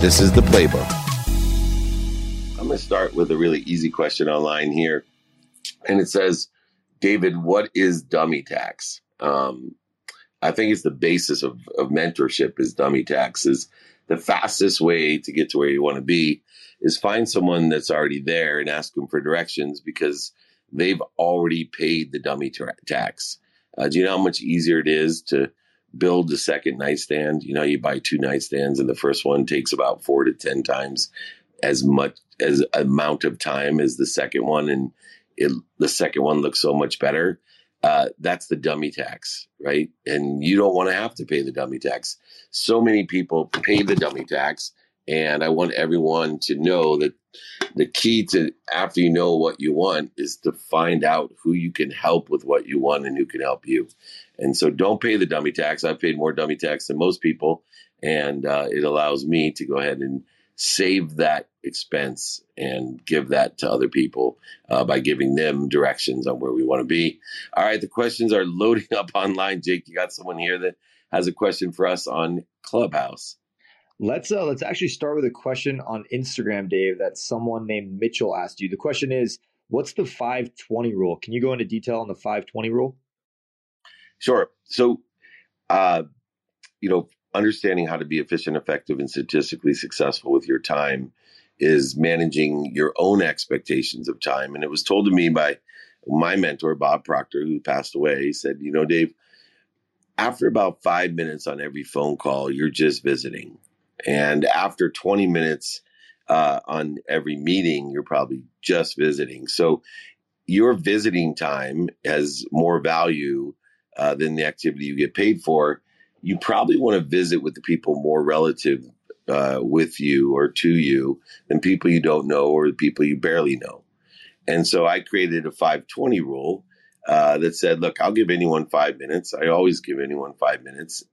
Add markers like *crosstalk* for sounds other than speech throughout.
This is the playbook. I'm going to start with a really easy question online here. And it says, David, what is dummy tax? Um, I think it's the basis of, of mentorship is dummy tax is the fastest way to get to where you want to be is find someone that's already there and ask them for directions because they've already paid the dummy tra- tax. Uh, do you know how much easier it is to build the second nightstand? You know, you buy two nightstands and the first one takes about four to 10 times as much as amount of time as the second one. And it, the second one looks so much better. Uh, that's the dummy tax, right? And you don't want to have to pay the dummy tax. So many people pay the dummy tax and I want everyone to know that the key to after you know what you want is to find out who you can help with what you want and who can help you. And so don't pay the dummy tax. I've paid more dummy tax than most people. And uh, it allows me to go ahead and save that expense and give that to other people uh, by giving them directions on where we want to be. All right, the questions are loading *laughs* up online. Jake, you got someone here that has a question for us on Clubhouse. Let's uh, let's actually start with a question on Instagram, Dave, that someone named Mitchell asked you. The question is, what's the 520 rule? Can you go into detail on the 520 rule? Sure. So, uh, you know, understanding how to be efficient, effective, and statistically successful with your time is managing your own expectations of time. And it was told to me by my mentor, Bob Proctor, who passed away. He said, you know, Dave, after about five minutes on every phone call, you're just visiting. And after 20 minutes uh, on every meeting, you're probably just visiting. So your visiting time has more value uh, than the activity you get paid for. You probably want to visit with the people more relative uh, with you or to you than people you don't know or the people you barely know. And so I created a 520 rule uh, that said, look, I'll give anyone five minutes. I always give anyone five minutes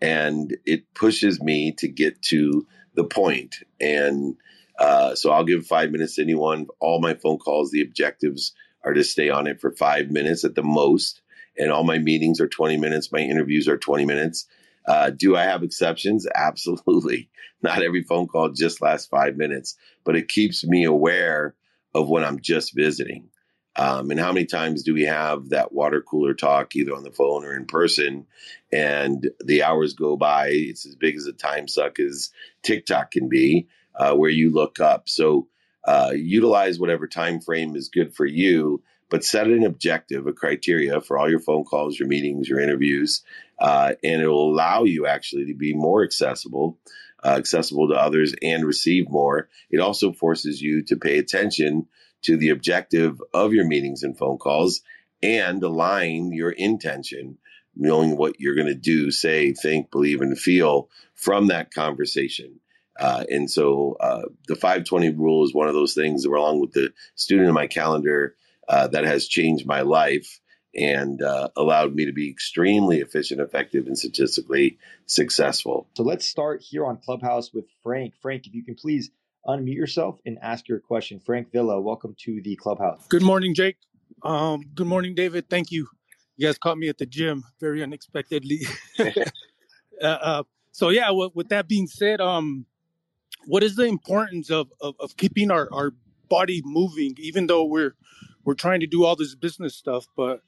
and it pushes me to get to the point. And uh, so I'll give five minutes to anyone. All my phone calls, the objectives are to stay on it for five minutes at the most. And all my meetings are 20 minutes. My interviews are 20 minutes. Uh, do I have exceptions? *laughs* Absolutely. Not every phone call just lasts five minutes, but it keeps me aware of when I'm just visiting. Um, and how many times do we have that water cooler talk, either on the phone or in person, and the hours go by? It's as big as a time suck as TikTok can be, uh, where you look up. So uh, utilize whatever time frame is good for you, but set an objective, a criteria for all your phone calls, your meetings, your interviews, uh, and it will allow you actually to be more accessible. Uh, accessible to others and receive more. It also forces you to pay attention to the objective of your meetings and phone calls and align your intention, knowing what you're going to do, say, think, believe, and feel from that conversation. Uh, and so uh, the 520 rule is one of those things, along with the student in my calendar, uh, that has changed my life and uh, allowed me to be extremely efficient, effective, and statistically successful. So let's start here on Clubhouse with Frank. Frank, if you can please unmute yourself and ask your question. Frank Villa, welcome to the clubhouse. Good morning, Jake. Um, good morning, David. Thank you. You guys caught me at the gym very unexpectedly. *laughs* *laughs* uh, uh, so yeah, w- with that being said, um, what is the importance of, of, of keeping our, our body moving, even though we're we're trying to do all this business stuff, but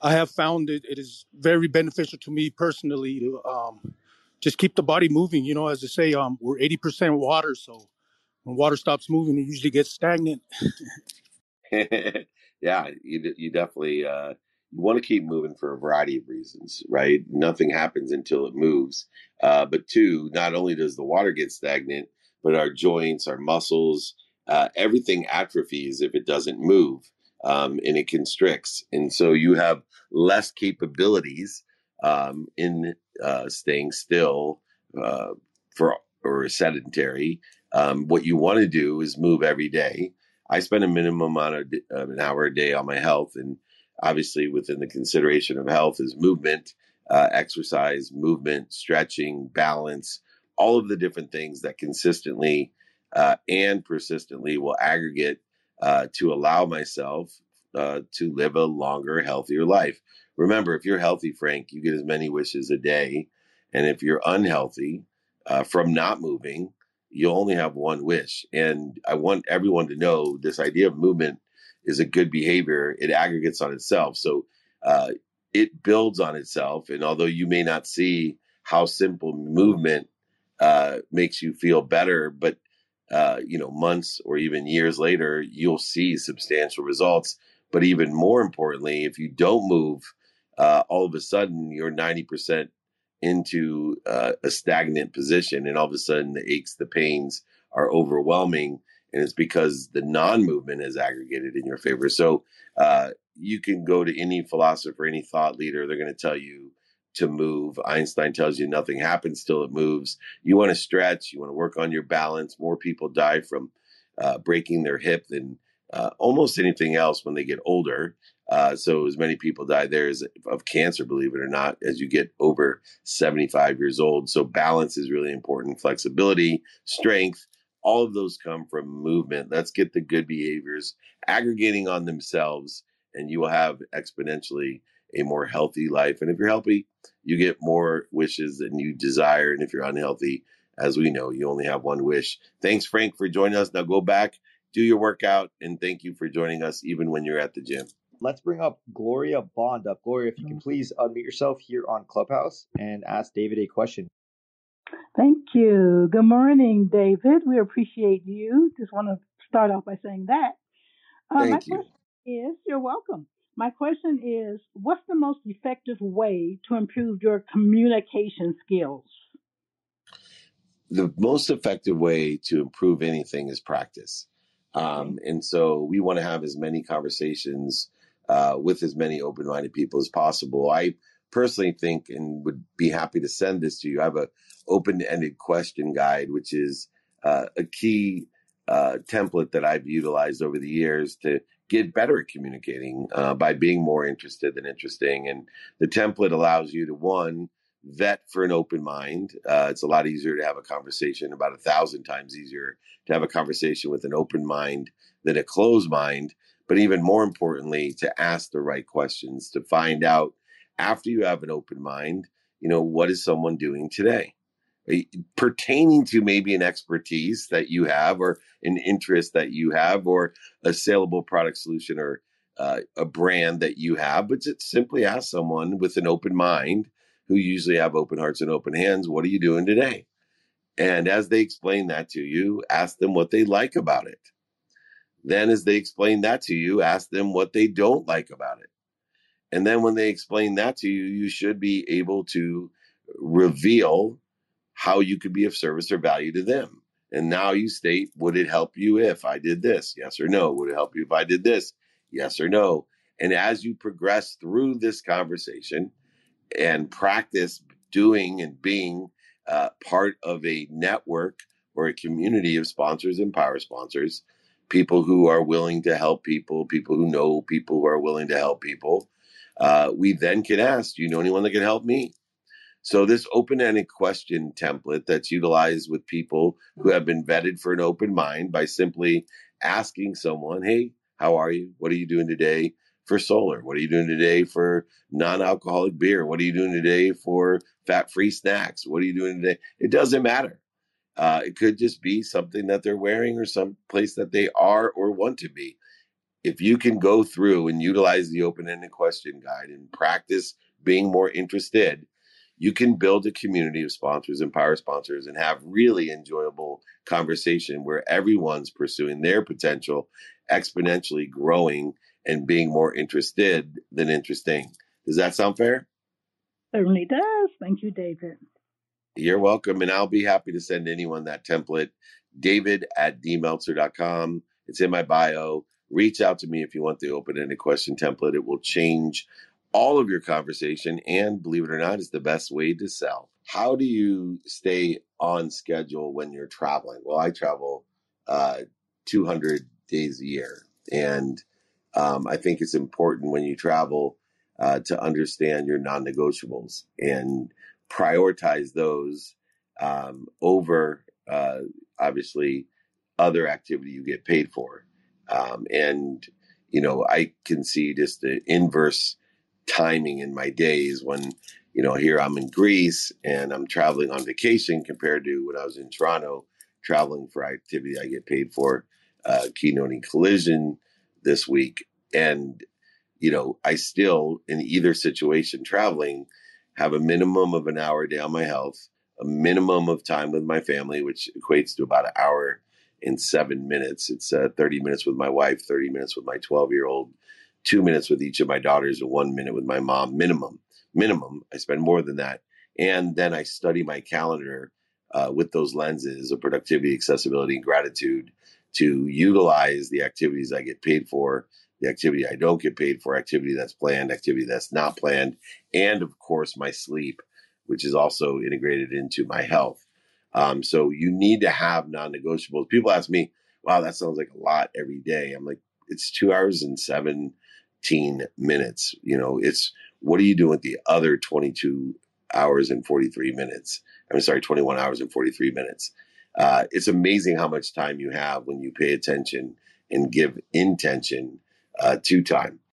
I have found it, it is very beneficial to me personally to um, just keep the body moving. You know, as I say, um, we're 80% water, so when water stops moving, it usually gets stagnant. *laughs* yeah, you you definitely uh, you want to keep moving for a variety of reasons, right? Nothing happens until it moves. Uh, but two, not only does the water get stagnant, but our joints, our muscles, uh, everything atrophies if it doesn't move um, and it constricts, and so you have less capabilities um, in uh, staying still uh, for or sedentary um, what you want to do is move every day. I spend a minimum amount of, of an hour a day on my health, and obviously within the consideration of health is movement, uh, exercise, movement, stretching, balance, all of the different things that consistently uh, and persistently will aggregate uh, to allow myself uh, to live a longer, healthier life. Remember, if you're healthy, Frank, you get as many wishes a day. And if you're unhealthy uh, from not moving, you only have one wish. And I want everyone to know this idea of movement is a good behavior. It aggregates on itself. So uh, it builds on itself. And although you may not see how simple movement uh, makes you feel better, but uh, you know, months or even years later, you'll see substantial results. But even more importantly, if you don't move, uh, all of a sudden you're 90% into uh, a stagnant position, and all of a sudden the aches, the pains are overwhelming, and it's because the non-movement is aggregated in your favor. So uh, you can go to any philosopher, any thought leader, they're going to tell you to move. Einstein tells you nothing happens till it moves. You want to stretch, you want to work on your balance. More people die from uh, breaking their hip than uh, almost anything else when they get older. Uh, so as many people die there as of cancer, believe it or not, as you get over 75 years old. So balance is really important. Flexibility, strength, all of those come from movement. Let's get the good behaviors aggregating on themselves, and you will have exponentially a more healthy life. And if you're healthy, you get more wishes than you desire. And if you're unhealthy, as we know, you only have one wish. Thanks, Frank, for joining us. Now go back, do your workout, and thank you for joining us even when you're at the gym. Let's bring up Gloria Bond up. Gloria, if you can please unmute yourself here on Clubhouse and ask David a question. Thank you. Good morning, David. We appreciate you. Just want to start off by saying that. Uh, Thank my you. question is, you're welcome. My question is, what's the most effective way to improve your communication skills? The most effective way to improve anything is practice. Um, and so we want to have as many conversations uh, with as many open minded people as possible. I personally think and would be happy to send this to you. I have a open ended question guide, which is uh, a key uh, template that I've utilized over the years to get better at communicating uh, by being more interested than interesting. And the template allows you to one vet for an open mind. Uh, it's a lot easier to have a conversation, about a thousand times easier to have a conversation with an open mind than a closed mind. But even more importantly, to ask the right questions to find out after you have an open mind, you know, what is someone doing today? pertaining to maybe an expertise that you have or an interest that you have or a saleable product solution or uh, a brand that you have, but just simply ask someone with an open mind who usually have open hearts and open hands, what are you doing today? And as they explain that to you, ask them what they like about it. Then, as they explain that to you, ask them what they don't like about it. And then, when they explain that to you, you should be able to reveal how you could be of service or value to them. And now you state, would it help you if I did this? Yes or no. Would it help you if I did this? Yes or no. And as you progress through this conversation and practice doing and being uh, part of a network or a community of sponsors and power sponsors, people who are willing to help people, people who know people who are willing to help people, uh, we then can ask, do you know anyone that can help me? So this open-ended question template that's utilized with people who have been vetted for an open mind by simply asking someone, "Hey, how are you? What are you doing today for solar? What are you doing today for non-alcoholic beer? What are you doing today for fat-free snacks? What are you doing today?" It doesn't matter. Uh, it could just be something that they're wearing or some place that they are or want to be. If you can go through and utilize the open-ended question guide and practice being more interested, you can build a community of sponsors and power sponsors and have really enjoyable conversation where everyone's pursuing their potential exponentially growing and being more interested than interesting. Does that sound fair? Certainly does. Thank you david you're welcome and i'll be happy to send anyone that template. David at dmeltzer.com it's in my bio. Reach out to me if you want the open-ended question template. It will change all of your conversation and believe it or not is the best way to sell. How do you stay on schedule when you're traveling? Well i travel uh, 200 days a year and um, i think it's important when you travel uh, to understand your non-negotiables and prioritize those um, over uh, obviously other activity you get paid for um, and you know i can see just the inverse timing in my days when you know here i'm in greece and i'm traveling on vacation compared to when i was in toronto traveling for activity I get paid for, uh, keynoting collision this week. And, you know, I still, in either situation, traveling, have a minimum of an hour a day on my health, a minimum of time with my family, which equates to about an hour in seven minutes. It's uh, 30 minutes with my wife, 30 minutes with my 12 year old, two minutes with each of my daughters, and one minute with my mom, minimum. Minimum. I spend more than that. And then I study my calendar uh, with those lenses of productivity, accessibility, and gratitude to utilize the activities I get paid for, the activity I don't get paid for, activity that's planned, activity that's not planned, and of course, my sleep, which is also integrated into my health. Um, so you need to have non negotiables. People ask me, wow, that sounds like a lot every day. I'm like, it's two hours and 17 minutes. You know, it's what are you doing with the other 22 hours and 43 minutes? I'm sorry, 21 hours and 43 minutes. Uh, it's amazing how much time you have when you pay attention and give intention uh, to time.